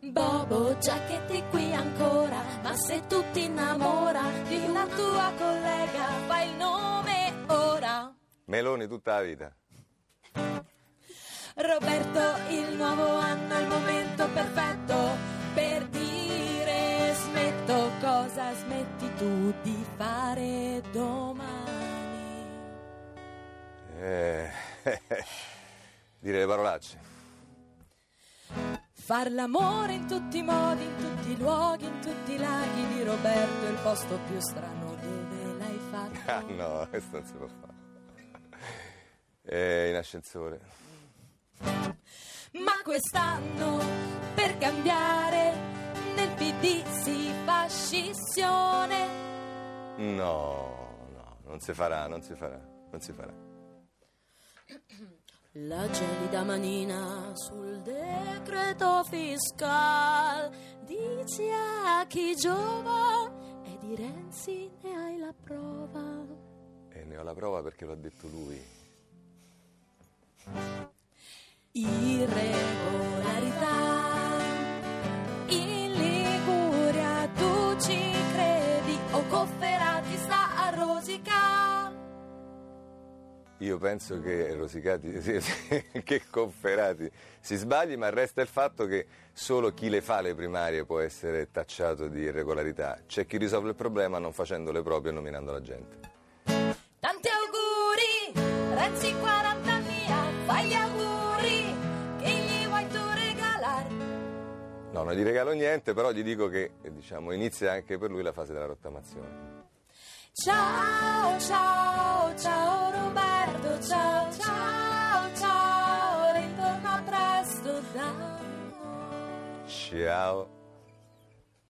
Bobo, già che ti qui ancora, ma se tu ti innamora di una tua collega, fai il nome ora. Meloni tutta la vita. Roberto, il nuovo dire le parolacce. Far l'amore in tutti i modi, in tutti i luoghi, in tutti i laghi di Roberto, è il posto più strano dove l'hai fatto. Ah no, questo non si può fare. Eh, in ascensore. Ma quest'anno per cambiare nel PD si fa scissione. No, no, non si farà, non si farà, non si farà. La gelida manina sul decreto fiscal dice a chi giova e di Renzi ne hai la prova. E ne ho la prova perché l'ha detto lui. Irregolarità in Liguria tu ci credi o Cofferati sta a rosica? Io penso che Rosicati, sì, sì, che Conferati si sbagli, ma resta il fatto che solo chi le fa le primarie può essere tacciato di irregolarità. C'è chi risolve il problema non facendo le proprie e nominando la gente. Tanti auguri, Renzi 40 anni ha, fai gli auguri che gli vuoi tu regalare. No, non gli regalo niente, però gli dico che diciamo, inizia anche per lui la fase della rottamazione. Ciao, ciao, ciao Roberto, ciao,